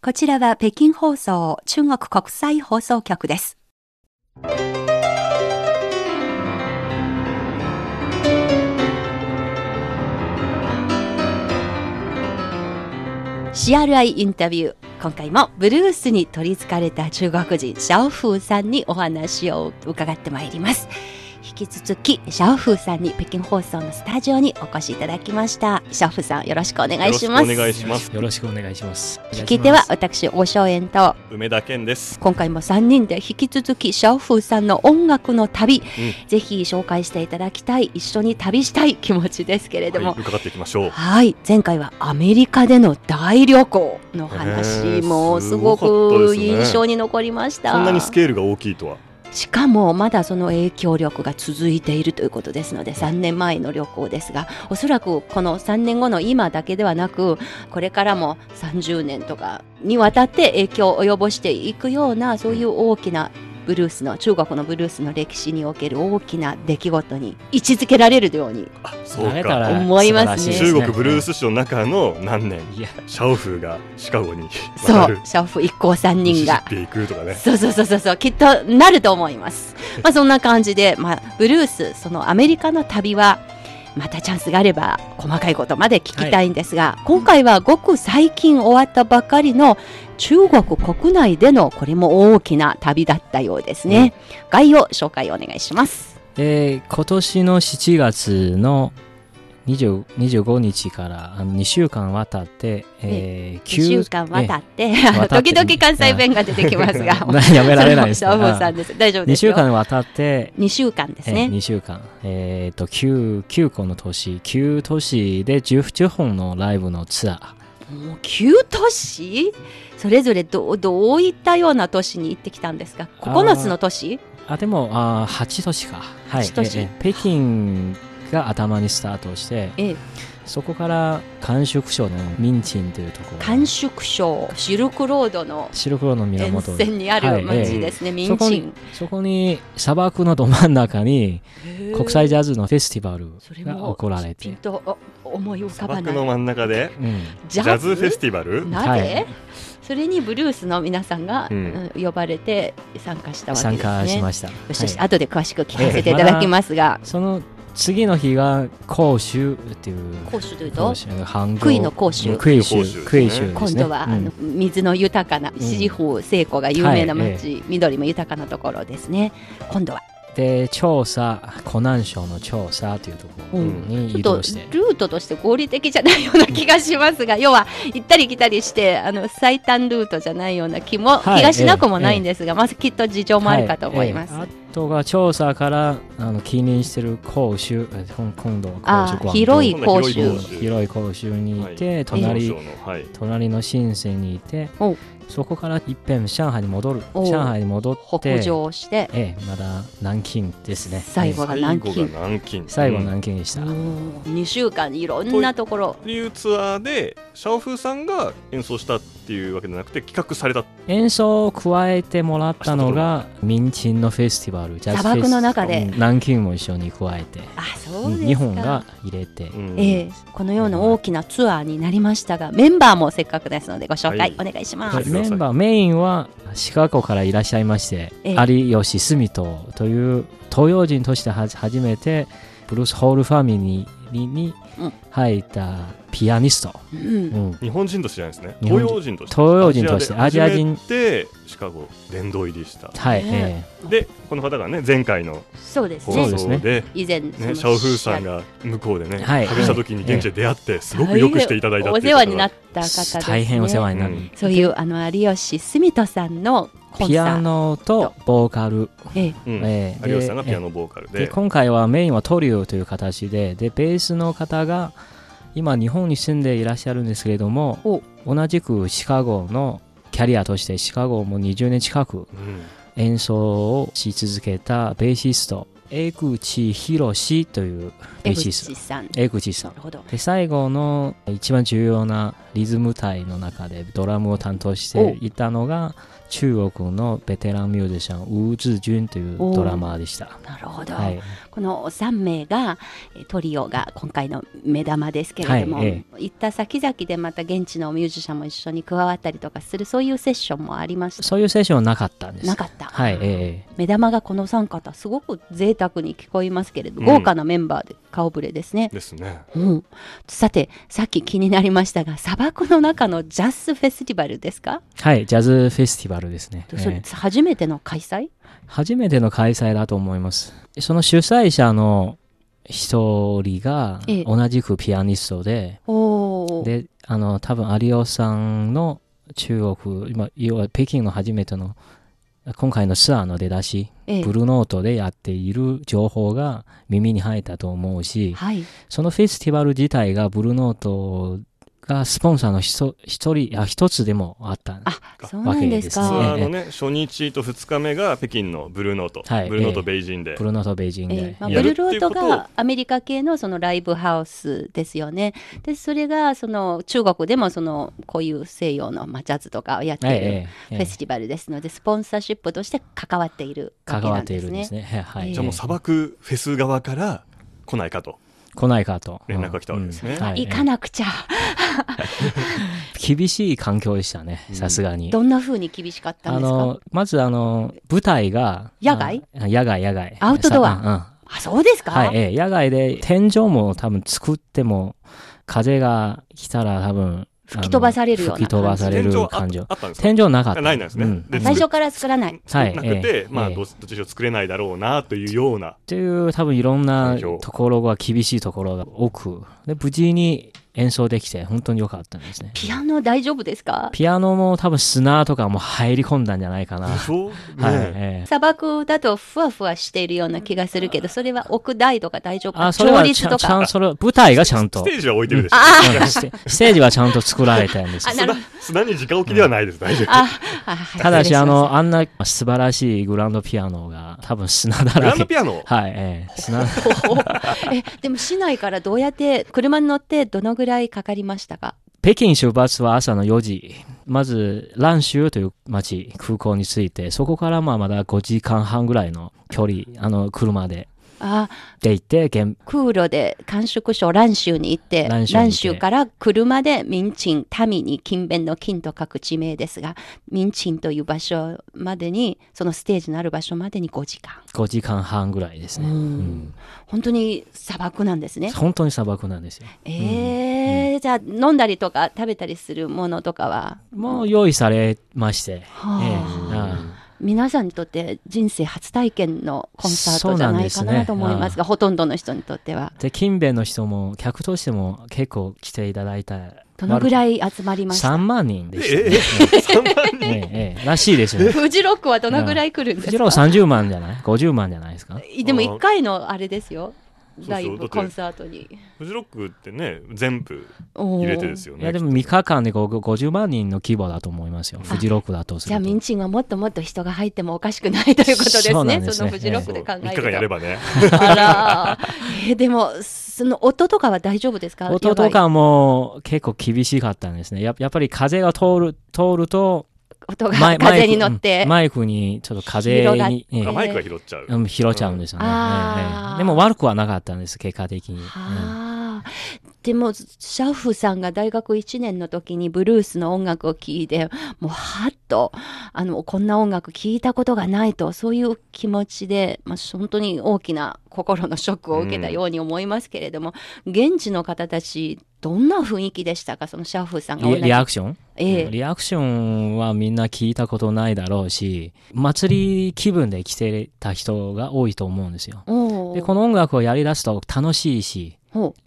こちらは北京放送中国国際放送局です。CRI インタビュー今回もブルースに取りつかれた中国人シャオフーさんにお話を伺ってまいります引き続きシャオフーさんに北京放送のスタジオにお越しいただきましたシャオフーさんよろしくお願いしますよろしくお願いします。よろしくお願いします。聞き手は私大正円と梅田健です。今回も3人で引き続きシャオフーさんの音楽の旅、うんぜひ紹介していただきたい一緒に旅したい気持ちですけれども、はい、伺っていきましょう。はい、前回はアメリカでの大旅行の話もすごく印象に残りました。そんなにスケールが大きいとは。しかもまだその影響力が続いているということですので3年前の旅行ですがおそらくこの3年後の今だけではなくこれからも30年とかにわたって影響を及ぼしていくようなそういう大きなブルースの中国のブルースの歴史における大きな出来事に位置づけられるようにあ、そう思いますね素晴らしいです中国ブルース史の中の何年、シャオフーがシカゴにそう。シャオフ一行3人がっていくとかね。そうそうそうそうそうきっとなると思います。まあそんな感じで、まあ、ブルースそのアメリカの旅はまたチャンスがあれば細かいことまで聞きたいんですが、今回はごく最近終わったばかりの中国国内でのこれも大きな旅だったようですね。概要紹介お願いします。えー今年の7月の20 25日からあの2週間渡って、えー、1週間渡って、渡って 時々関西弁が出てきますが、やめられないです それもシャオフーさかんです。大丈夫2ですよ。週間渡って、2週間ですえーね。2週間、えー、と 9, 9個の都市9都市で 10, 10本のライブのツアーもう9都市？それぞれどうどういったような都市に行ってきたんですか？9つの都市？あでもあ8都市か、はい。8都市。えーえー北京が頭にスタートしてええそこから甘粛省の民鎮というところ。甘粛省シルクロードのシルクロードの沿源線にある町ですね、民鎮そこにそこに砂漠のど真ん中に国際ジャズのフェスティバルそれがも行われて。ピン、とお思い浮かばない。砂漠の真ん中でうん、ジジャズフェスティバル？なぜ、はい。それにブルースの皆さんが、呼ばれて参加したわけ参ですね。加しました、よしよし、はい。後で詳しく聞かせていただきますが、その次の日が甲州っていう講習というと？甲州の甲州杭州。杭州杭州ですね。今度は、あの水の豊かな七府聖子が有名なはい町、緑も豊かなところですね。今度はで調査湖南省の調査というところにちょっとル移動して、ートとして合理的じゃないような気がしますが要は行ったり来たりしてあの最短ルートじゃないような気も、はい気がしなくもないんですが、まずきっと事情もあるかと思います、はいええ。あとが調査からあの近隣してる甲州え今今度はあー甲州広い甲広い州甲州広い甲州にいて、はい。隣。隣の深センにいておそこからいっぺん上海に戻るお上海に戻って北上して。ええまだ南京ですね。最後ええ。が南京。最後が南京。最後うん南京でした、2週間いろんなところ。っていうツアーでシャオフーさんが演奏したっていうわけじゃなくて企画された。演奏を加えてもらったのが民鎮の。フェスティバルジャズフェス砂漠の中で。うん南京も一緒に加えて。あそうですか。日本が入れて、うん。ええ。このような大きなツアーになりましたがメンバーもせっかくですのでご紹介はい。お願いします、はい。メンバーメインはシカゴからいらっしゃいまして、ええ。有吉住人という東洋人としては初めてブルースホールファミリーにうん。入ったピアニスト、うん。うん。日本人としてじゃないですね。日本人。東洋人として。東洋人として。アジア人。でシカゴ殿堂入りした。はい、ねえでこの方がね前回の放そうですね。以前ねシャオフーさんが向こうでねはい。旅した時に現地で出会ってすごくよくしていただいたお世話になっった方です、ね、え大変お世話になる、うんそういうあの有吉住人さんのピアノとボーカル、ええ。有吉さんがピアノボーカルで。で今回はメインはトリオという形ででベースの方が今日本に住んでいらっしゃるんですけれどもお。同じくシカゴのキャリアとしてシカゴも20年近くうん。演奏をし続けたベーシスト江口博というベ江ーシスト。江口さん。るほど。で最後の一番重要なリズム隊の中でドラムを担当していたのが中国のベテランミュージシャンウー・ズジュンというドラマーでした。なるほど、はい、ここの3名がえートリオが今回の目玉ですけれども、はいえ行った先々でまた現地のミュージシャンも一緒に加わったりとかするそういうセッションもありました。そういうセッションはなかったんです。なかった、はい、え目玉がこの3方すごく贅沢に聞こえますけれどうん。豪華なメンバーで顔ぶれですね、ですね。うん、さてさっき気になりましたが砂漠の中のジャズフェスティバルですか、えはい、ジャズフェスティバルですね。初めての開催？初めての開催だと思います。その主催者の一人がええ。同じくピアニストで、で、あの、多分有吉さんの中国、今、要は北京の初めての、今回のツアーの出だし、ええ。ブルーノートでやっている情報が耳に入ったと思うし、はい。そのフェスティバル自体がブルーノートがスポンサーの一一人、あ、一つでもあった。あそうなんですツか、わけアーのね初日と2日目が北京のブルーノート、はいブルーノートベイジンで、ブルーノートベイジンえでブルーロートがアメリカ系のそのライブハウスですよね。でそれがその中国でもそのこういう西洋の、まあ、ジャズとかをやっているフェスティバルですので、スポンサーシップとして関わっているわ関わってけなんですね。いるんですね。はい。ええじゃあもう砂漠フェス側から来ないかと来ないかと。連絡が来たわけですね。うん。はい。行かなくちゃ、厳しい環境でしたね、さすがに。どんな風に厳しかったんですか？あの、まずあの、舞台が、野外？あ野外、野外。アウトドア？さうん。あそうですか、はい、ええ、野外で天井も多分作っても、風が来たら多分、吹き飛ばされるような吹き飛ばされる感情。あったんですか？天井なかった。ないんですね。うん。で最初から作らない。作らなくて、まあええ。どどっちにしろ作れないだろうなというような。っていう多分いろんなところが厳しいところが多く、で、無事に演奏できて本当に良かったんですね。ピアノ大丈夫ですか？ピアノも多分砂とかも入り込んだんじゃないかな。はい、ええ。砂漠だとふわふわしているような気がするけど、それは屋台とか大丈夫か？あ、それはちゃん、とか？ちゃん、それは舞台がちゃんと。ステージは置いてるでしょ。うんステージはちゃんと作られたんですあなるほ砂砂に直置きではないです、大丈夫ただし、あの、あんな素晴らしいグランドピアノが多分砂だグラらけ。ンドピアノ？はい、ええ砂。す え、でも市内からどうやって、車に乗ってどのぐらいかかりましたか？北京出発は朝の4時。まず、蘭州という町、空港に着いて、そこからまあまだ5時間半ぐらいの距離、あの、車で。あ、で行って、現空路で甘粛省蘭州に行って、蘭州から車で民賃、民に勤勉の勤と書く地名ですが、民賃という場所までに、そのステージのある場所までに5時間。5時間半ぐらいですね。うん本当に砂漠なんですね。本当に砂漠なんですよ。えーじゃあ飲んだりとか食べたりするものとかは、もう用意されまして。はあええあ皆さんにとって人生初体験のコンサートじゃないかなと思いますが、ほとんどの人にとっては。で、勤勉の人も、客としても結構来ていただいた。どのぐいらい集まりました？3万人でした、えね。3万人ええええらしいですよ。フジロックはどのぐらい来るんですか？フジロー30万じゃない ?50 万じゃないですか？でも1回のあれですよ。ライブコンサートに。フジロックってね全部入れてですよねいやでも3日間でご50万人の規模だと思いますよ。フジロックだとすじゃあると。民賃はもっともっと人が入ってもおかしくないということですね。んですねそのフジロックで考え3日ると。間やればねあら、えーでもその音とかは大丈夫ですか？音とかも結構厳しかったんですね。ややっぱり風が通る通ると、音がマイ風に乗って。マイクにちょっと風に、マイクが拾っちゃう、うん拾っちゃうんですよね。でも悪くはなかったんです、結果的に。でもシャフさんが大学1年の時にブルースの音楽を聴いてもうはっとあのこんな音楽聴いたことがないとそういう気持ちで、まあ、本当に大きな心のショックを受けたように思いますけれども、現地の方たちどんな雰囲気でしたか？そのシャフさんが同リじリアクション？ええ。リアクションはみんな聞いたことないだろうし、祭り気分で来てた人が多いと思うんですよ。で、この音楽をやり出すと楽しいし、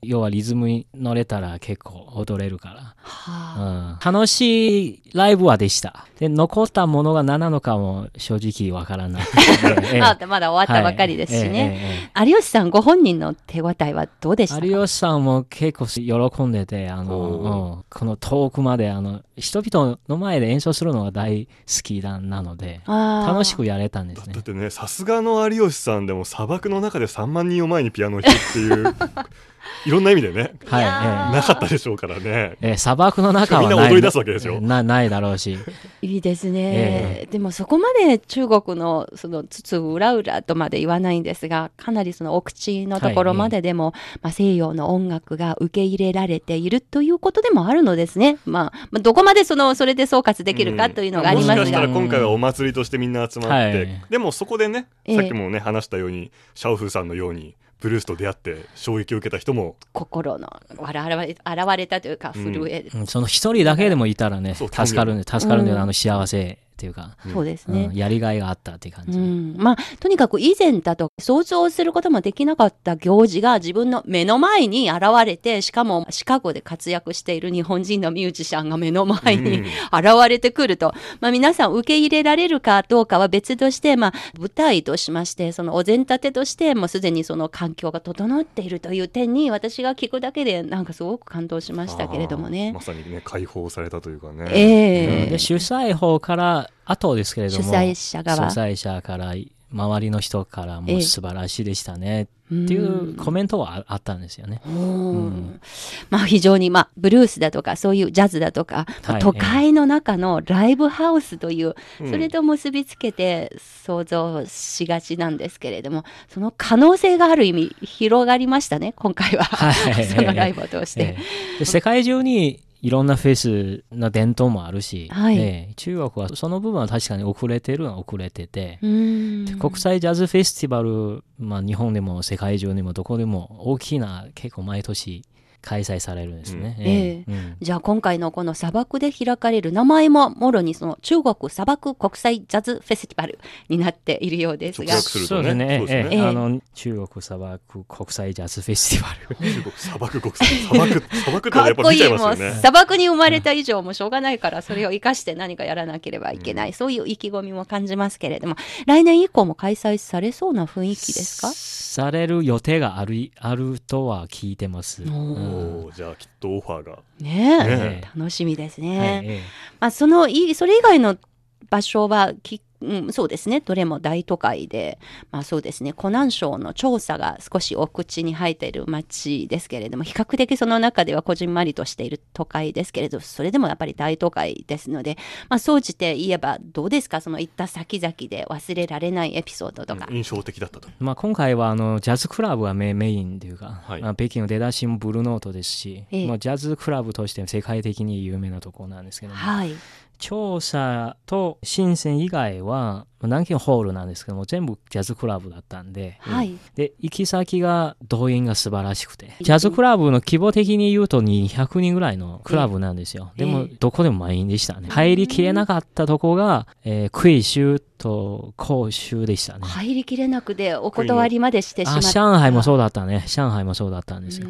要はリズムに乗れたら結構踊れるから。はあ。うん、楽しいライブはでした。で、残ったものが何なのかも正直わからない。ええ。あまだ終わったばかりですしね、はい。ええええ有吉さんご本人の手応えはどうでした？か有吉さんも結構喜んでて、あの、う。ん。この遠くまで、あの、人々の前で演奏するのが大好きだなので、楽しくやれたんですね。だっ。てねさすがの有吉さんでも砂漠の中で3万人を前にピアノを弾くっていう いろんな意味でね、はい、えやー。なかったでしょうからね。えええ砂漠の中はない。みんな踊り出すわけですよ。なないだろうし。いいですね、えでもそこまで中国のそのつつ裏裏とまで言わないんですがかなりそのお口のところまででも、まあ、西洋の音楽が受け入れられているということでもあるのですね、まあ、まあどこまでそのそれで総括できるかというのがありますが、もしかしたら今回はお祭りとしてみんな集まって、はい。でもそこでね、ええ。さっきもね話したようにシャオフーさんのようにブルースと出会って衝撃を受けた人も心の現れ現れたというか震え、うん。その一人だけでもいたらね、助かるんで、助かるんで、うんあの幸せっていうか、そうですねうん、。やりがいがあったっていう感じ。うん、まあとにかく以前だと想像することもできなかった行事が自分の目の前に現れてしかもシカゴで活躍している日本人のミュージシャンが目の前にうん現れてくると、まあ、皆さん受け入れられるかどうかは別として、まあ、舞台としましてそのお膳立てとしてもうすでにその環境が整っているという点に私が聞くだけでなんかすごく感動しましたけれどもねま。さにね解放されたというかね。ええで主催方から後ですけれども主催者側。主催者から周りの人からええ。も素晴らしいでしたねっっていうコメントはああったんですよね。うん。まあ非常に、まあ、ブルースだとかそういうジャズだとか、まあはい都会の中のライブハウスという、うん。それと結びつけて想像しがちなんですけれどもその可能性がある意味広がりましたね今回は、はい。そのライブを通して。ええ。で世界中にいろんなフェスの伝統もあるし、はい。ええ中国はその部分は確かに遅れてるのは遅れてて、うん。国際ジャズフェスティバル、まあ、日本でも世界中にもどこでも大きな結構毎年開催されるんですね。うん。ええ。うん。じゃあ今回のこの砂漠で開かれる名前ももろにその中国砂漠国際ジャズフェスティバルになっているようですが。直訳するとね。そうですね。すねええ。ええあの中国砂漠国際ジャズフェスティバル。中国砂漠国際砂漠砂漠ってかっやっぱ見ちゃい こいい。もうますよね。砂漠に生まれた以上もしょうがないからそれを生かして何かやらなければいけない、そういう意気込みも感じますけれども。来年以降も開催されそうな雰囲気ですか？される予定があるあるとは聞いてます。うんじゃあきっとオファーが。ねえね楽しみですね、はいええ。まあ、そのいそれ以外の場所はきうん、そうですね。どれも大都会で、まあ、そうですね。湖南省の調査が少し奥地に入っている町ですけれども比較的その中ではこじんまりとしている都会ですけれどそれでもやっぱり大都会ですので、まあ、総じて言えばどうですか？その行った先々で忘れられないエピソードとか。印象的だったと。まあ、今回はあのジャズクラブがメメインというか、はい。まあ、北京の出だしもブルーノートですし、ええ。まあ、ジャズクラブとして世界的に有名なところなんですけども、はい、調査と深セン以外は南京ホールなんですけども全部ジャズクラブだったんで、はい、で行き先が動員が素晴らしくて。ジャズクラブの規模的に言うと200人ぐらいのクラブなんですよ、ええ。でもどこでも満員でしたね。入りきれなかったとこが、えー、杭州と広州でしたね。入りきれなくてお断りまでしてしまあった。上海もそうだったね。上海もそうだったんですよ。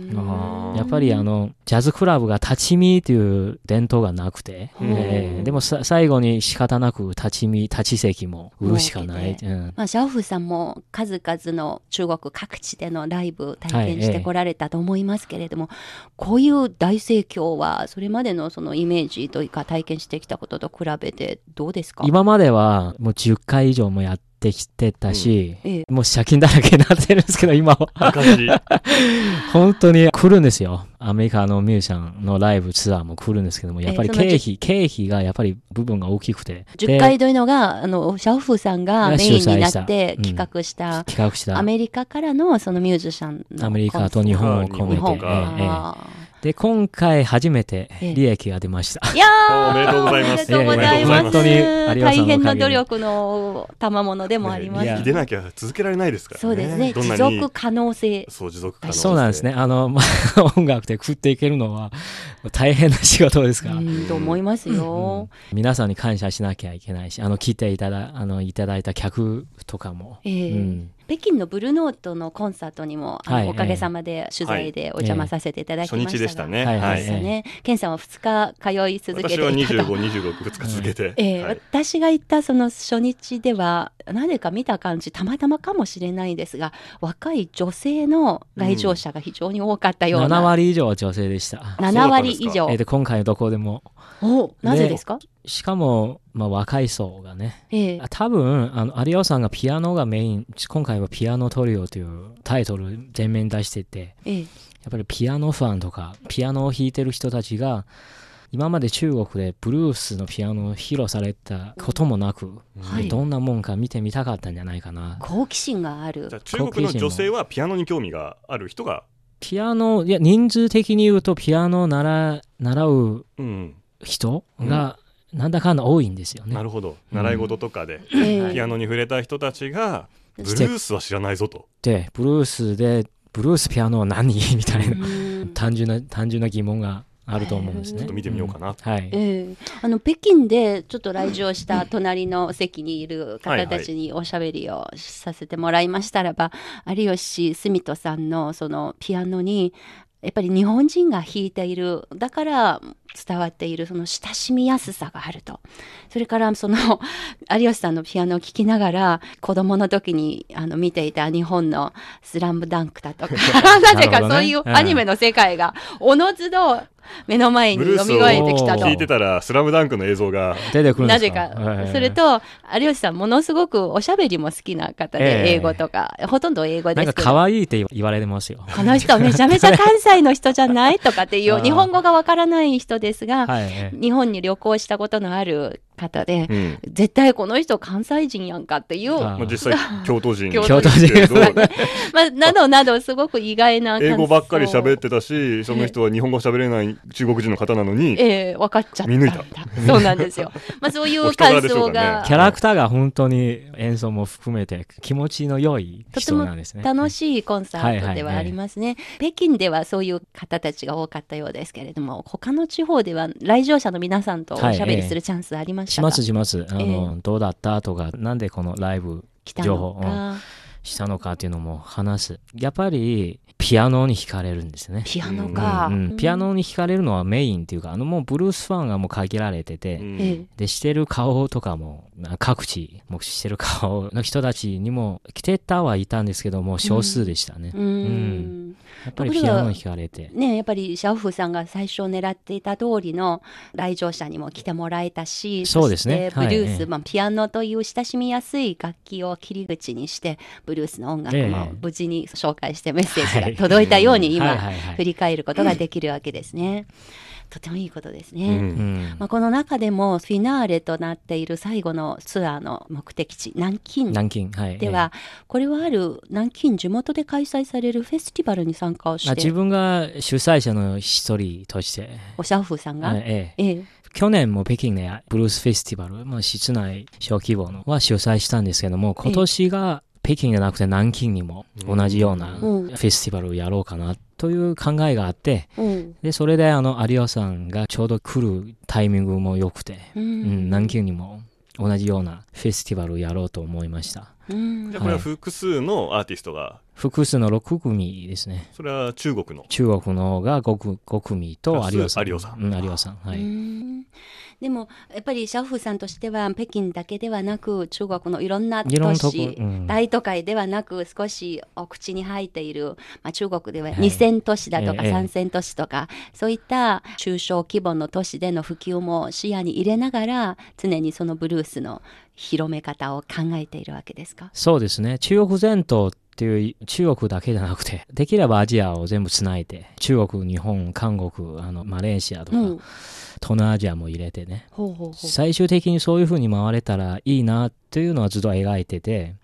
やっぱりあのジャズクラブが立ち見という伝統がなくて、う。んえーでもさ最後に仕方なく立ち見立ち席も売るしかない、設うん。まあ、シャオフさんも数々の中国各地でのライブ体験してこられたと思いますけれども、こういう大盛況はそれまでのそのイメージというか体験してきたことと比べてどうですか？今まではもう10回以上もやってきてたし、ええ。もう借金だらけになってるんですけど今は。昔 本当に来るんですよ。アメリカのミュージシャンのライブツアーも来るんですけどもやっぱり経費、経費がやっぱり部分が大きくて。10で回というのがあのシャオフさんががメインになって企画した、企画した。アメリカからのそのミュージシャンのアメリカと日本を込めて、で今回初めてええ利益が出ました、ーいやーおめでとうございますおめでとうございいやいやます大変な努力の賜物でもありますいや人気出なきゃ続けられないですからね。そうですね持続可能性そう持続可能性そうなんですね。あの、まあ、音楽で食っていけるのは大変な仕事ですから、うんと思いますよ、皆さんに感謝しなきゃいけないし、あの、来ていただ、あの、いただいた客とかも。ええうん北京のブルーノートのコンサートにもあの、はいおかげさまで取材でお邪魔させていただきましたが、初日でしたね。はいはですよね。ケンさんは2日通い続けて私はいたと。25、26、2日続けて。ええはい私が行ったその初日ではなぜか見た感じたまたまかもしれないですが若い女性の来場者が非常に多かったような、7割以上は女性でした。7割以上えで、今回のどこでも。おなぜですか、しかも、まあ、若い層がね。ええ。多分、あの、有吉さんがピアノがメイン、今回はピアノトリオというタイトル全面出してて、ええ。やっぱりピアノファンとか、ピアノを弾いてる人たちが、今まで中国でブルースのピアノを披露されたこともなく、はい。どんなもんか見てみたかったんじゃないかな。好奇心がある。じゃあ中国の女性はピアノに興味がある人が、ピアノ、いや、人数的に言うとピアノを習習ううん、人が、なんだかんだ多いんですよね。なるほど習い事とかで、ええピアノに触れた人たちがブルースは知らないぞと。で、ブルースで、ブルースピアノは何？みたいな、うん単純な、単純な疑問があると思うんですねちょっと。見てみようかなと。はい。ええあの北京でちょっと来場した隣の席にいる方たちにおしゃべりをさせてもらいましたらば、有吉澄人さんのそのピアノにやっぱり日本人が弾いているだから伝わっているその親しみやすさがあると。それからその 有吉さんのピアノを聴きながら子供の時にあの見ていた日本の「スラムダンクだとか なぜかそういうアニメの世界がおのずと目の前に蘇ってきたと。聞いてたら、スラムダンクの映像が、出てくるんでなぜすかか、それ、と、有吉さん、ものすごくおしゃべりも好きな方ええ。で、英語とか、ほとんど英語ですけど、可愛いって言われてますよ。この人めちゃめちゃ関西の人じゃない？とかっていあう、ー。日本語がわからない人ですが、はい。ええ日本に旅行したことのある方で、うん絶対この人関西人やんかっていう、あまあ、実際 京都人京都人ですけど まあ、などなど、すごく意外な英語ばっかり喋ってたしその人は日本語喋れない中国人の方なのに、ええ分かっちゃった。見抜いたそうなんですよ。まあ、そういう感想がキャラクターが本当に演奏も含めて気持ちの良いとても人なんですね。楽しいコンサートではありますね。北京ではそういう方たちが多かったようですけれども、他の地方では来場者の皆さんとおしゃべりするチャンスありましたか、しますします。あの、どうだった？とか、なんでこのライブ来た情報のか、したのかっていうのも話す。やっぱりピアノに惹かれるんですね。ピアノか、うんうん。ピアノに惹かれるのはメインっていうか、あのもうブルースファンがもう限られてて、うん。ええ。で、してる顔とかも、まあ各地、もうしてる顔の人たちにも来てたはいたんですけども、少数でしたね。うーんやっぱりピアノに惹かれて。ね、やっぱりシャオフーさんが最初狙っていた通りの来場者にも来てもらえたしそうですね。ブルース、はいまあ、ピアノという親しみやすい楽器を切り口にしてブルースの音楽えもえ無事に紹介してメッセージはい。が届いたようにはい今はいはい。振り返ることができるわけですね。とてもいいことですね。うん。うん。まあ、この中でもフィナーレとなっている最後のツアーの目的地南京。南京、はい。では、これはある南京地元で開催されるフェスティバルに参加をしまあ、て自分が主催者の一人として、おシャオフーさんが、ええ。ええ。去年も北京でブルースフェスティバル、まあ、室内小規模のは主催したんですけども、今年が北京じゃなくて南京にも同じようなフうん。ェスティバルをやろうかなという考えがあって、うんで、それであの、有吉さんがちょうど来るタイミングも良くて、ううんん、南京にも同じようなフェスティバルをやろうと思いました。うんじゃあこれは複数のアーティストが複数の6組ですね。それは中国の中国のが 5, 5組と有吉さん。有吉さんうん、有吉さん。はうい。んでもやっぱりシャオフーさんとしては北京だけではなく中国のいろんな都市、うん。大都会ではなく少しお口に入っている、まあ、中国でははい。二線都市だとかええ三線都市とか、そういった中小規模の都市での普及も視野に入れながら常にそのブルースの広め方を考えているわけですか？そうですね。中国全島っていう中国だけじゃなくて、できればアジアを全部つないで、中国、日本、韓国、あの、マレーシアとか、うん。東南アジアも入れてね。ほうほうほ最終的にそういう風に回れたらいいなっていうのはずっと描いてて、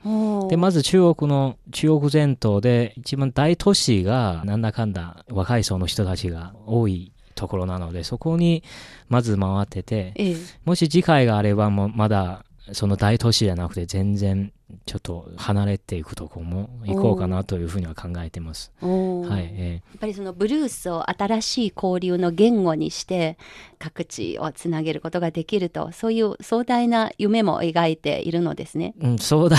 で、まず中国の、中国全島で一番大都市がなんだかんだ若い層の人たちが多いところなので、そこにまず回ってて、ええ。もし次回があればもうまだその大都市じゃなくて全然ちょっと離れていくとこも行こうかなというふうには考えてます。はい、えやっぱりそのブルースを新しい交流の言語にして各地をつなげることができるとそういう壮大な夢も描いているのですね。ーうん、壮大。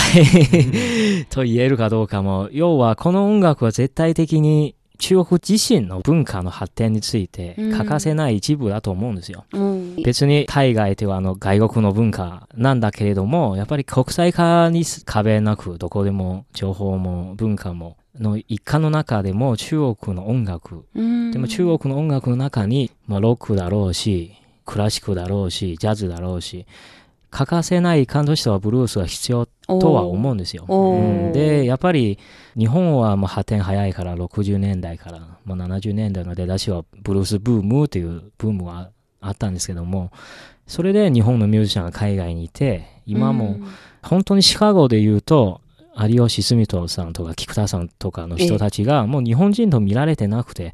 と言えるかどうかも、要はこの音楽は絶対的に中国自身の文化の発展について欠かせない一部だと思うんですよ。うん、別に海外ではあの外国の文化なんだけれども、やっぱり国際化に壁なくどこでも情報も文化もの一環の中でも中国の音楽、うん。でも中国の音楽の中に、まあ、ロックだろうし、クラシックだろうし、ジャズだろうし、欠かせない感動としてはブルースが必要とは思うんですよ。で、やっぱり日本はもう発展早いから60年代からもう70年代の出だしはブルースブームというブームがあったんですけども、それで日本のミュージシャンが海外にいて、今も本当にシカゴで言うと、有吉住人さんとか菊田さんとかの人たちがもう日本人と見られてなくて、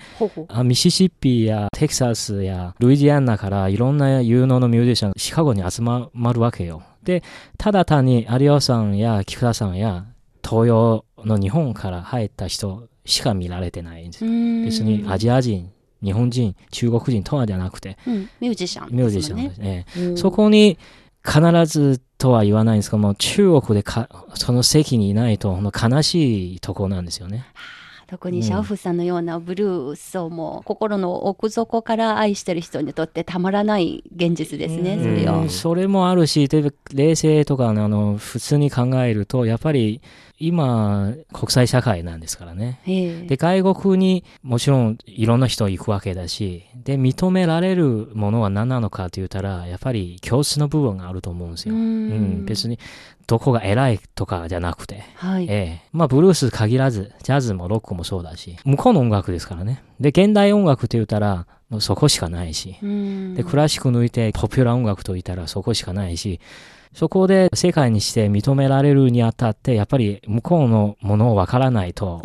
あミシシッピやテキサスやルイジアナからいろんな有能のミュージシャンがシカゴに集まるわけよ。で、ただ単に有吉さんや菊田さんや東洋の日本から入った人しか見られてないんです。別にアジア人、日本人、中国人とかじゃなくて、うんミュージシャンミュージシャンねですね。うんそこに必ずとは言わないんですけども、中国でかその席にいないと悲しいとこなんですよね。特にシャオフさんのようなブルースをもう心の奥底から愛してる人にとってたまらない現実ですね、うんそれを。それもあるし、で冷静とかねあの普通に考えると、やっぱり今、国際社会なんですからね。ええで、外国にもちろんいろんな人行くわけだし、で、認められるものは何なのかと言ったら、やっぱり教室の部分があると思うんですよ。ううんん、別にどこが偉いとかじゃなくて。はい。ええ。まあ、ブルース限らず、ジャズもロックもそうだし、向こうの音楽ですからね。で、現代音楽って言ったら、そこしかないし。うんで、クラシック抜いてポピュラー音楽と言ったらそこしかないし、そこで世界にして認められるにあたって、やっぱり向こうのものをわからないと、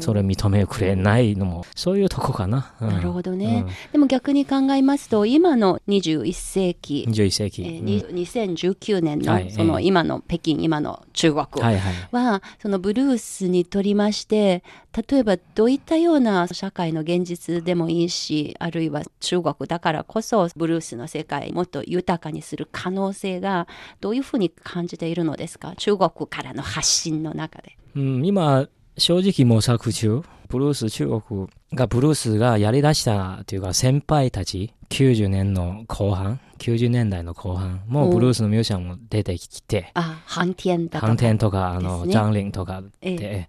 それ認めくれないのも、そういうとこかな。うんなるほどね。でも逆に考えますと、今の21世うん紀、21世紀。えーうんに2019年はいのそのええ今の北京、今の中国はいはい。は、そのブルースにとりまして、例えばどういったような社会の現実でもいいし、あるいは中国だからこそブルースの世界もっと豊かにする可能性がどういうふうに感じているのですか？中国からの発信の中で。うん、今、正直模索中、ブルース、中国がブルースがやり出したというか、先輩たち、90年の後半、90年代の後半、もうブルースのミュージシャンも出てきて、あ、反転だと。か。反転とか、あの、ジャンリンとかええ。で、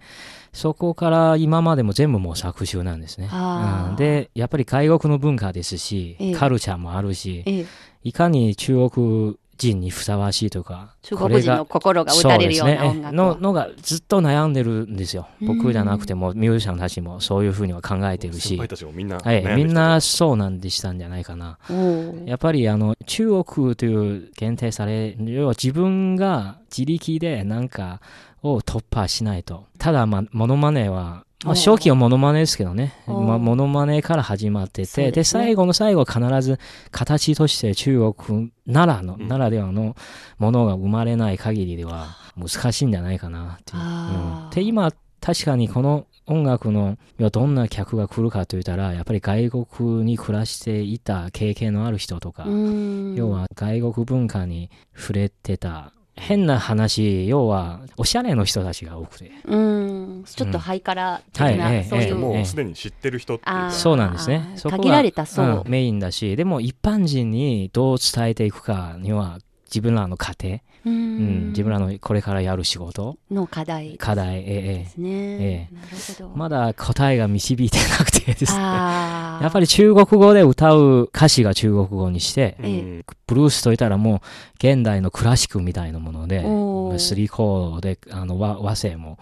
そこから今までも全部模索中なんですね。うん。で、やっぱり外国の文化ですし、ええ。カルチャーもあるし、ええ。いかに中国人にふさわしいとか、中国人の心が打たれるような音楽をののがずっと悩んでるんですよ。うん僕じゃなくてもミュージシャンたちもそういうふうには考えてるし先輩、たちもみんなはい、みんなそうなんでしたんじゃないかな。やっぱりあの中国という限定され、要は自分が自力で何かを突破しないと。ただ、まあ、モノマネは、まあ、初期はモノマネですけどね。まあ、モノマネから始まってて、でね。最後の最後は必ず形として中国ならの、うん。ならではのものが生まれない限りでは難しいんじゃないかなっていう。ん。で、今、確かにこの音楽の、どんな客が来るかといったら、やっぱり外国に暮らしていた経験のある人とか、うん。要は外国文化に触れてた変な話要はおしゃれの人たちが多くて。うん、ちょっとハイカラ的な、はいええそういう、ええもうすでに知ってる人っていうそうなんですね。そこが限られた層う。んメインだしでも一般人にどう伝えていくかには自分らの家庭、ううん。ん、自分らのこれからやる仕事。の課題課題。ええ。ですね。ええ。なるほど。まだ答えが導いてなくてですね。やっぱり中国語で歌う歌詞が中国語にしてブルースといったらもう現代のクラシックみたいなものでおー。スリーコードであの和和声も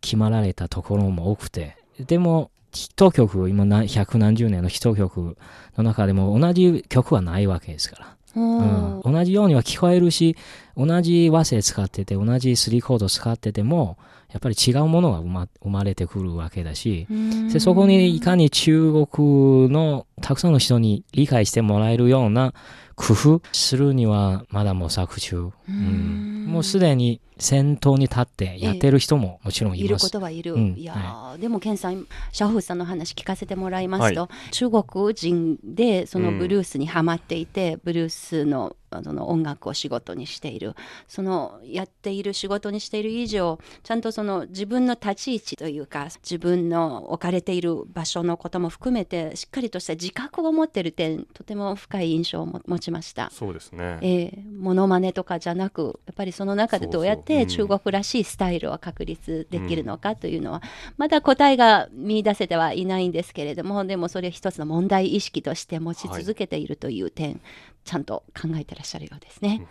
決まられたところも多くて。でもヒット曲今な百何十年のヒット曲の中でも同じ曲はないわけですから、うん。うん、同じようには聞こえるし同じ和声使ってて同じスリーコード使っててもやっぱり違うものが生ま生まれてくるわけだし、うん。でそこにいかに中国のたくさんの人に理解してもらえるような工夫するにはまだ模索中。うん、もうすでに先頭に立ってやってる人ももちろんいいる。ことはいる。うんいやー、でも、ケンさん、シャオフさんの話聞かせてもらいますと、中国人でそのブルースにハマっていて、ブルースのあの音楽を仕事にしている、そのやっている仕事にしている以上、ちゃんとその自分の立ち位置というか、自分の置かれている場所のことも含めて、しっかりとした自覚を持ってる点、とても深い印象を持ちました。そうですね。ええモノマネとかじゃなくやっぱりその中でどうやって中国らしいスタイルを確立できるのかというのは、まだ答えが見出せてはいないんですけれどもでもそれを一つの問題意識として持ち続けているという点、ちゃんと考えてらっしゃるようですね。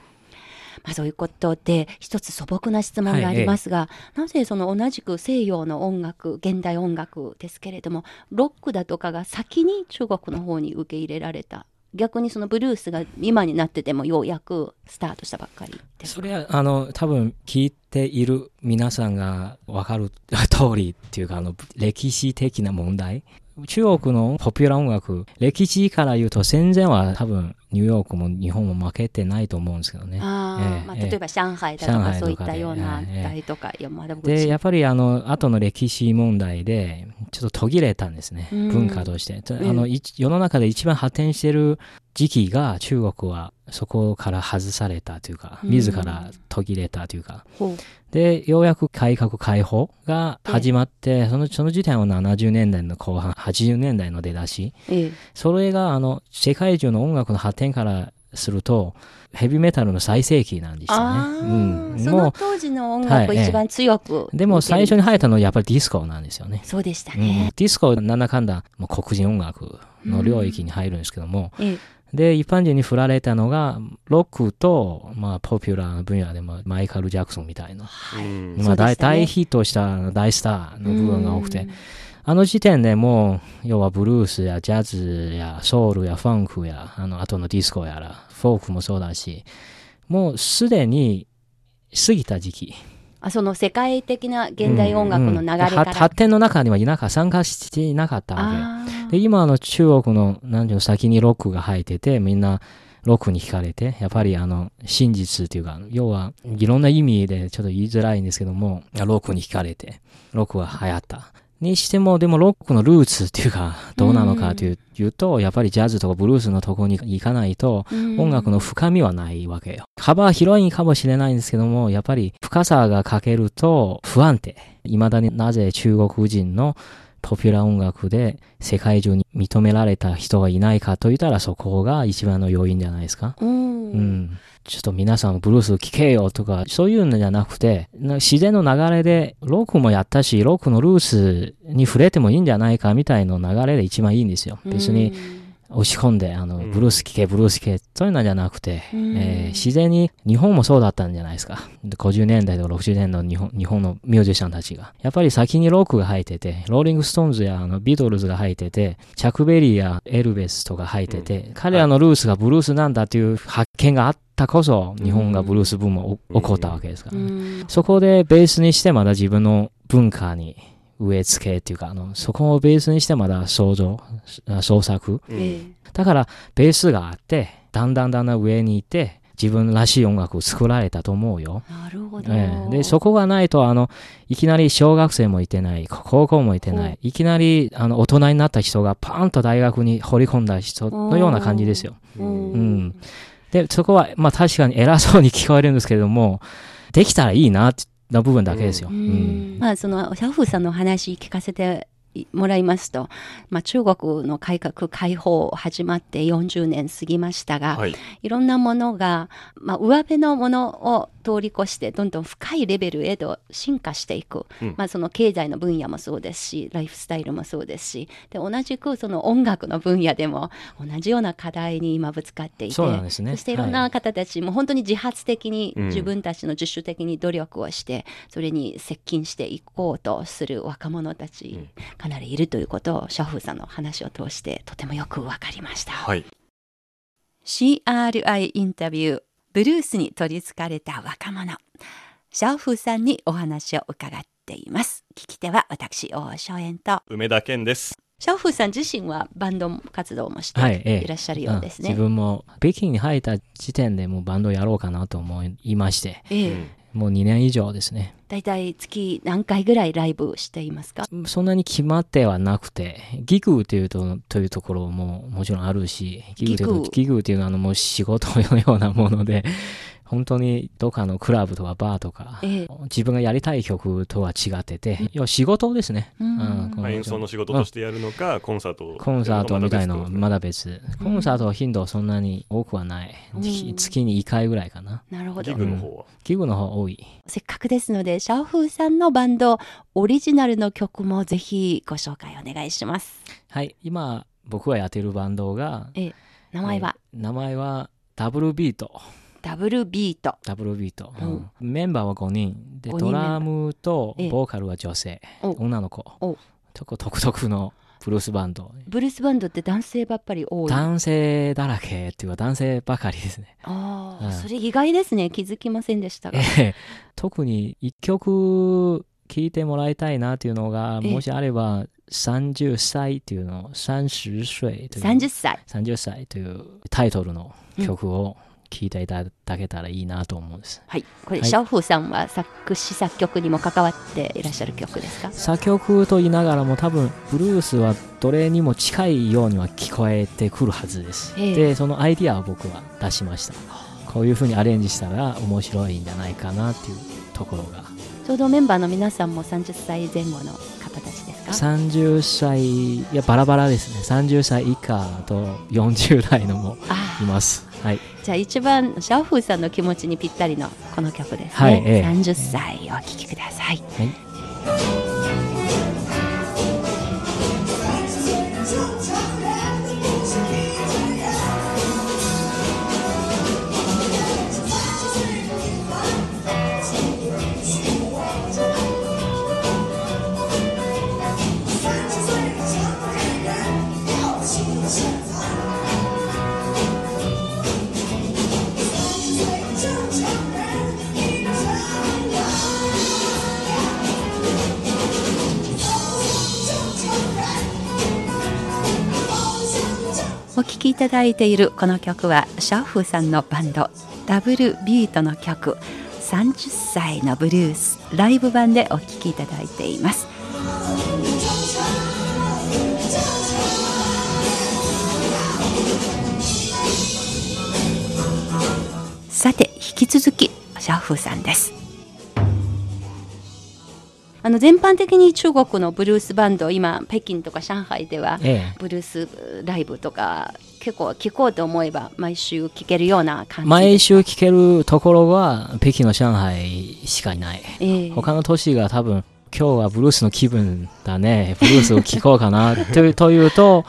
まあ、そういうことで一つ素朴な質問がありますが、なぜその同じく西洋の音楽現代音楽ですけれどもロックだとかが先に中国の方に受け入れられた逆にそのブルースが今になっててもようやくスタートしたばっかりっそれは、あの、多分聞いている皆さんが分かる通りっていうか、あの、歴史的な問題。中国のポピュラー音楽、歴史から言うと戦前は多分ニューヨークも日本も負けてないと思うんですけどね。あええまあ、ええ例えば上海だとかそういったようなええええ。台とか、で、やっぱりあの、後の歴史問題で、ちょっと途切れたんですね。うん。文化として。あうん。の、い世の中で一番発展してる時期が中国はそこから外されたというか、うん。自ら途切れたというか、で、ようやく改革開放が始まって、その、その時点は70年代の後半、80年代の出だし、ええ。それが、あの、世界中の音楽の発展からすると、ヘビーメタルの最盛期なんですよあね。ーそもの当時の音はいええ。楽を一番強く、う、でも最初に入ったのはやっぱりディスコなんですよね。そうでしたうん。ね、ディスコなんだかんだ、もう黒人音楽の領域に入るんですけども、ええ。で、一般人に触れられたのが、ロックと、まあ、ポピュラーな分野でも、マイケル・ジャクソンみたいな、うんまあ、ね。大ヒットした大スターの部分が多くて。うん、あの時点でもう、要はブルースやジャズやソウルやファンクや、あの後のディスコやら、フォークもそうだし、もうすでに過ぎた時期。あその世界的な現代音楽の流れから、うんうんは発展の中にはいなか参加していなかったわけ。で、今の中国の、なんていうの、先にロックが入ってて、みんな、ロックに惹かれて、やっぱりあの、真実っていうか、要は、いろんな意味でちょっと言いづらいんですけども、ロックに惹かれて、ロックが流行った。にしても、でもロックのルーツっていうか、どうなのかという,、と、やっぱりジャズとかブルースのとこに行かないと、うん音楽の深みはないわけよ。幅は広いかもしれないんですけども、やっぱり深さが欠けると不安定。未だになぜ中国人のポピュラー音楽で世界中に認められた人がいないかと言ったらそこが一番の要因じゃないですか。うんうん。ちょっと皆さんブルース聴けよとか、そういうのじゃなくて、な自然の流れで、ロックもやったし、ロックのルーツに触れてもいいんじゃないかみたいな流れで一番いいんですよ。別に、押し込んで、あの、うん。ブルース聴け、ブルース聴け、そういうのじゃなくて、うん。えー自然に、日本もそうだったんじゃないですか。で50年代とか60年代の日本日本のミュージシャンたちが。やっぱり先にロックが入ってて、ローリングストーンズやあのビートルズが入ってて、チャックベリーやエルヴィスとか入ってて、彼らのルーツがブルースなんだという発見があったこそ、日本がブルースブームを起こったわけですから、うん。そこでベースにしてまだ自分の文化に植え付けっていうか、あの、そこをベースにしてまだ創造、あ創作。うんええだから、ベースがあって、だんだんだんだん上にいて、自分らしい音楽を作られたと思うよ。なるほど、ええで、そこがないと、あの、いきなり小学生もいてない、高校もいてなほい、いきなり、あの、大人になった人がパーンと大学に掘り込んだ人のような感じですよ。うんうん。で、そこは、まあ確かに偉そうに聞こえるんですけれども、できたらいいな、な部分だけですよ。まあそのシャオフーさんのお話聞かせてもらいますと、まあ、中国の改革開放始まって40年過ぎましたが、はい。いろんなものが、まあ、上辺のものを通り越してどんどん深いレベルへと進化していく、うん。まあ、その経済の分野もそうですしライフスタイルもそうですしで同じくその音楽の分野でも同じような課題に今ぶつかっていてそうなんですね。そしていろんはない方たちも本当に自発的にうん。自分たちの自主的に努力をして、それに接近していこうとする若者たち、うん。かなりいるということをシャオフーさんの話を通してとてもよくわかりました。はい。CRI インタビューブルースに取りつかれた若者。シャオフーさんにお話を伺っています。聞き手は私大正円と。梅田健です。シャオフーさん自身はバンド活動もしてはいええ。いらっしゃるようですね、あ自分も北京に入った時点でもうバンドやろうかなと思いまして、ええ。うんもう2年以上ですね。だいたい月何回ぐらいライブしていますか？そんなに決まってはなくて、ギグというとというところももちろんあるし、ギグというのはあのもう仕事のようなもので、本当にどっかのクラブとかバーとか、ええ自分がやりたい曲とは違ってて、要は仕事ですね。うんうんこまあ、演奏の仕事としてやるのか、コンサートをコンサートみたいなのはまだだ別。コンサートの頻度はそんなに多くはない。うん月に1回ぐらいかな。なるほどギグの方は？ギグの方多い。せっかくですのでシャオフーさんのバンドオリジナルの曲もぜひご紹介お願いしますはい、今僕がやってるバンドが、ええ名前は、えー名前はダブルビート。ダブルビート。ダブルビート。うんうんメンバーは5人。で、5人ドラムとええボーカルは女性。お女の子お。と独特のブルースバンド。ブルースバンドって男性ばっかり多い。男性だらけっていうか男性ばかりですね。ああ、うんそれ意外ですね。気づきませんでしたが。ええ特に一曲聴いてもらいたいなっていうのが、ええもしあれば、30歳っていうの、30歳という。30歳。30歳というタイトルの曲を聴いていただけたらいいなと思うんです。はい。これ、はいシャオフーさんは作詞作曲にも関わっていらっしゃる曲ですか？作曲と言いながらも多分ブルースはどれにも近いようには聞こえてくるはずです。ええで、そのアイディアを僕は出しました。こういう風にアレンジしたら面白いんじゃないかなっていうところが。ちょうどメンバーの皆さんも30歳前後の方たちですか？30歳、いや、バラバラですね。30歳以下と40代のもあいます。はい。あ、じゃあ一番シャオフーさんの気持ちにぴったりのこの曲ですね。はいええ30歳お聴きください。はい。聴きいただいているこの曲はシャオフさんのバンドダブルビートの曲30歳のブルースライブ版でお聴きいただいています。さて引き続きシャオフさんです。あの全般的に中国のブルースバンド今北京とか上海ではええ。ブルースライブとか結構聴こうと思えば毎週聴けるような感じ毎週聴けるところは北京の上海しかいない。ええ他の都市が多分今日はブルースの気分だね、ブルースを聴こうかなというというと、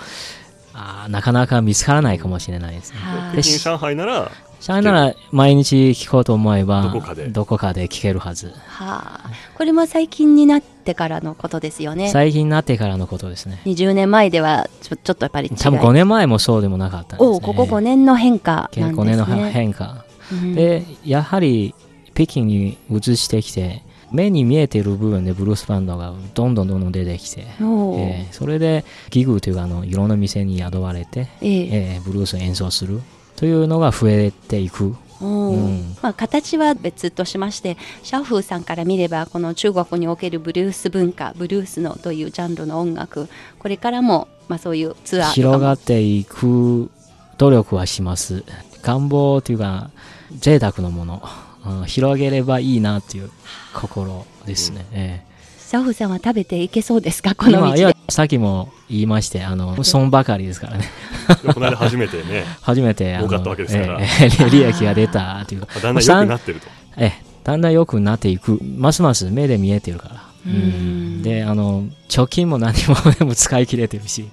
あーなかなか見つからないかもしれないですね。はい北京上海なら上海なら毎日聴こうと思えば、どこかでどこかで聴けるはず。はあ、これも最近になってからのことですよね。最近になってからのことですね。20年前ではちょちょっとやっぱり違い多分5年前もそうでもなかったんです、ね。おうここ5年の変化なん5です年のね。変化。うんで、やはり北京に移してきて、目に見えている部分でブルースバンドがどんどんどんどん出てきて、えーそれでギグというかあのいろんな店に雇われて、えええーブルースを演奏するというのが増えていく。おううんまあ、形は別としましてシャオフーさんから見ればこの中国におけるブルース文化ブルースのというジャンルの音楽これからも、まあ、そういうツアー広がもっていく努力はします。願望というか贅沢なもの、うん広げればいいなという心ですね。えーシャオフーさんは食べていけそうですか？この道今いやでさっきも言いましてあの損ばかりですからね。でもこの間初めてね。初めてあの儲かったわけですから。えー 利益が出たという。かだんだん良くなってると。ええだんだん良くなっていく。ますます目で見えてるから。うん。であの貯金も何も全部使い切れてるし。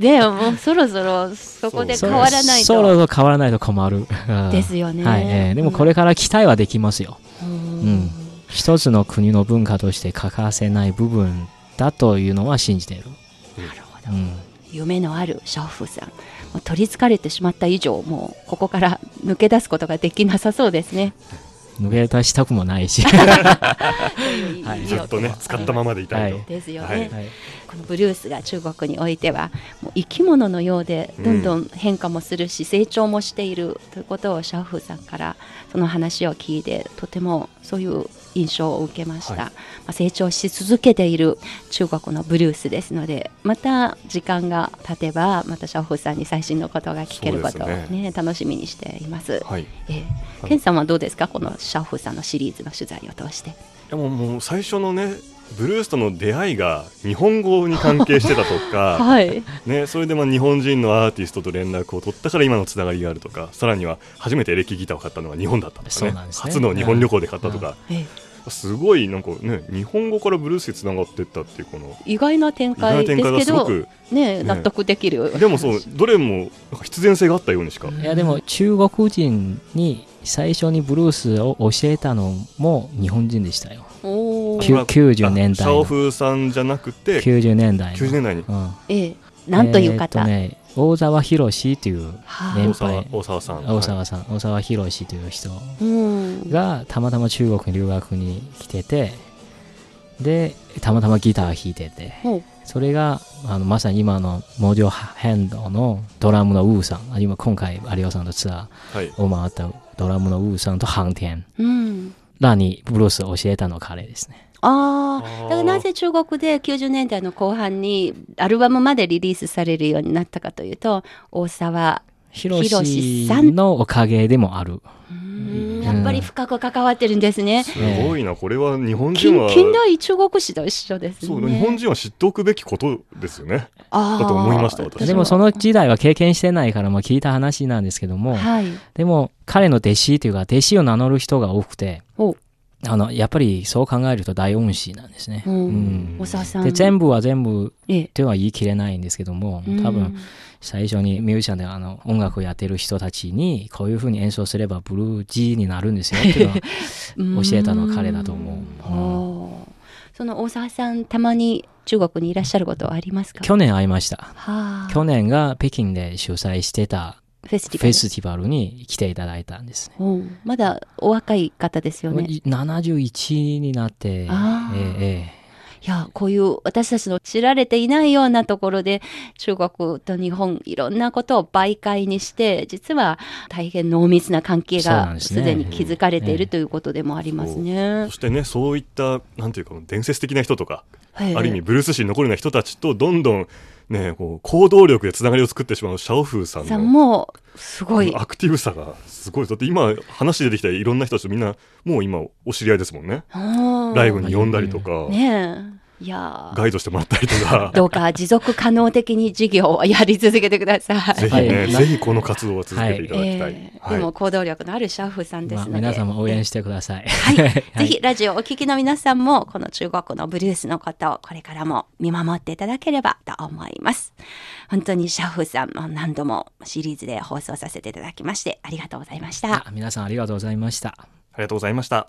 でもうそろそろそこでそ変わらないそろとそろ変わらないと困る。うんですよね。はいええでもこれから期待はできますよ。うん、うん一つの国の文化として欠かせない部分だというのは信じている、なるほど。うん、夢のあるシャオフさん。もう取りつかれてしまった以上もうここから抜け出すことができなさそうですね。抜け出したくもないし、はい。ずっとね 使ったままでいたいと、はい。ですよね、はい。はい。このブルースが中国においてはもう生き物のようでどんどん変化もするし、成長もしているということをシャオフさんからその話を聞いてとてもそういう印象を受けました、はい。まあ、成長し続けている中国のブルースですのでまた時間が経てばまたシャオフさんに最新のことが聞けることをそうですね。楽しみにしています、はい、いええ。ケンさんはどうですか？このシャオフさんのシリーズの取材を通して。やもうもう最初のねブルースとの出会いが日本語に関係してたとか、はい。ね、それでまあ日本人のアーティストと連絡を取ったから今のつながりがあるとかさらには初めてエレキギターを買ったのは日本だったとかね。そうなんですね。初の日本旅行で買ったとか、ええすごいなんかね日本語からブルースにつながっていったっていうこの意外な展開ですな展開がけどすごくね。納得できる。でもそうどれもなんか必然性があったようにしか、いやでも中国人に最初にブルースを教えたのも日本人でしたよ。おー。きゅ90年代の。シャオフーさんじゃなくて90年代の。90年代に。うん。ええ、なんという方？ね、大沢博士っていうは年大沢配大沢さん。大沢さん、大沢博士という人うん。がたまたま中国に留学に来ててでたまたまギター弾いててそれがあのまさに今のモジョヘンドのドラムのウーさんあ今今回有オさんとツアはい。ーを回ったドラムのウーさんとハンテン。うん。らにブルースを教えたの彼ですね。ああ、だからなぜ中国で90年代の後半にアルバムまでリリースされるようになったかというと、大沢ヒロ博シさんのおかげでもある。うん。やっぱり深く関わってるんですね。すごいなこれは日本人近は近代中国史と一緒ですね。そう日本人は知っておくべきことですよね。だと思いました私でもその時代は経験してないからまあ聞いた話なんですけども、はい。でも彼の弟子というか弟子を名乗る人が多くてお。あのやっぱりそう考えると大恩師なんですね。うんうん。大沢さん。で全部は全部ええ。とは言い切れないんですけども多分最初にミュージシャンであの音楽をやってる人たちにこういうふうに演奏すればブルージーになるんですよっていうのは 教えたのは彼だと思う。うその大沢さん、たまに中国にいらっしゃることはありますか？去年会いました。はあ去年が北京で主催してたフェスティバル。に来ていただいたんですね。うんまだお若い方ですよね。71になって、ええいや、こういう私たちの知られていないようなところで中国と日本いろんなことを媒介にして、実は大変濃密な関係がですでに築かれているということでもありますね。そ。してねそういったなんていうか伝説的な人とかはいある意味ブルース史に残るような人たちとどんどんねこう行動力でつながりを作ってしまうシャオフーさんもすごい。アクティブさがすごいだって今話出てきたいろんな人たちとみんなもう今お知り合いですもんね。ライブに呼んだりとか、ねえ。いやーガイドしてもらったりとか どうか持続可能的に事業をやり続けてください。ぜひね、はいぜひこの活動を続けていただきたい、ええはいでも行動力のあるシャーフさんでますあ、ので、皆さんも応援してください。はい、ぜひラジオをお聞きの皆さんもこの中国のブルースのことをこれからも見守っていただければと思います。本当にシャーフさんも何度もシリーズで放送させていただきましてありがとうございました。あ皆さんありがとうございました。ありがとうございました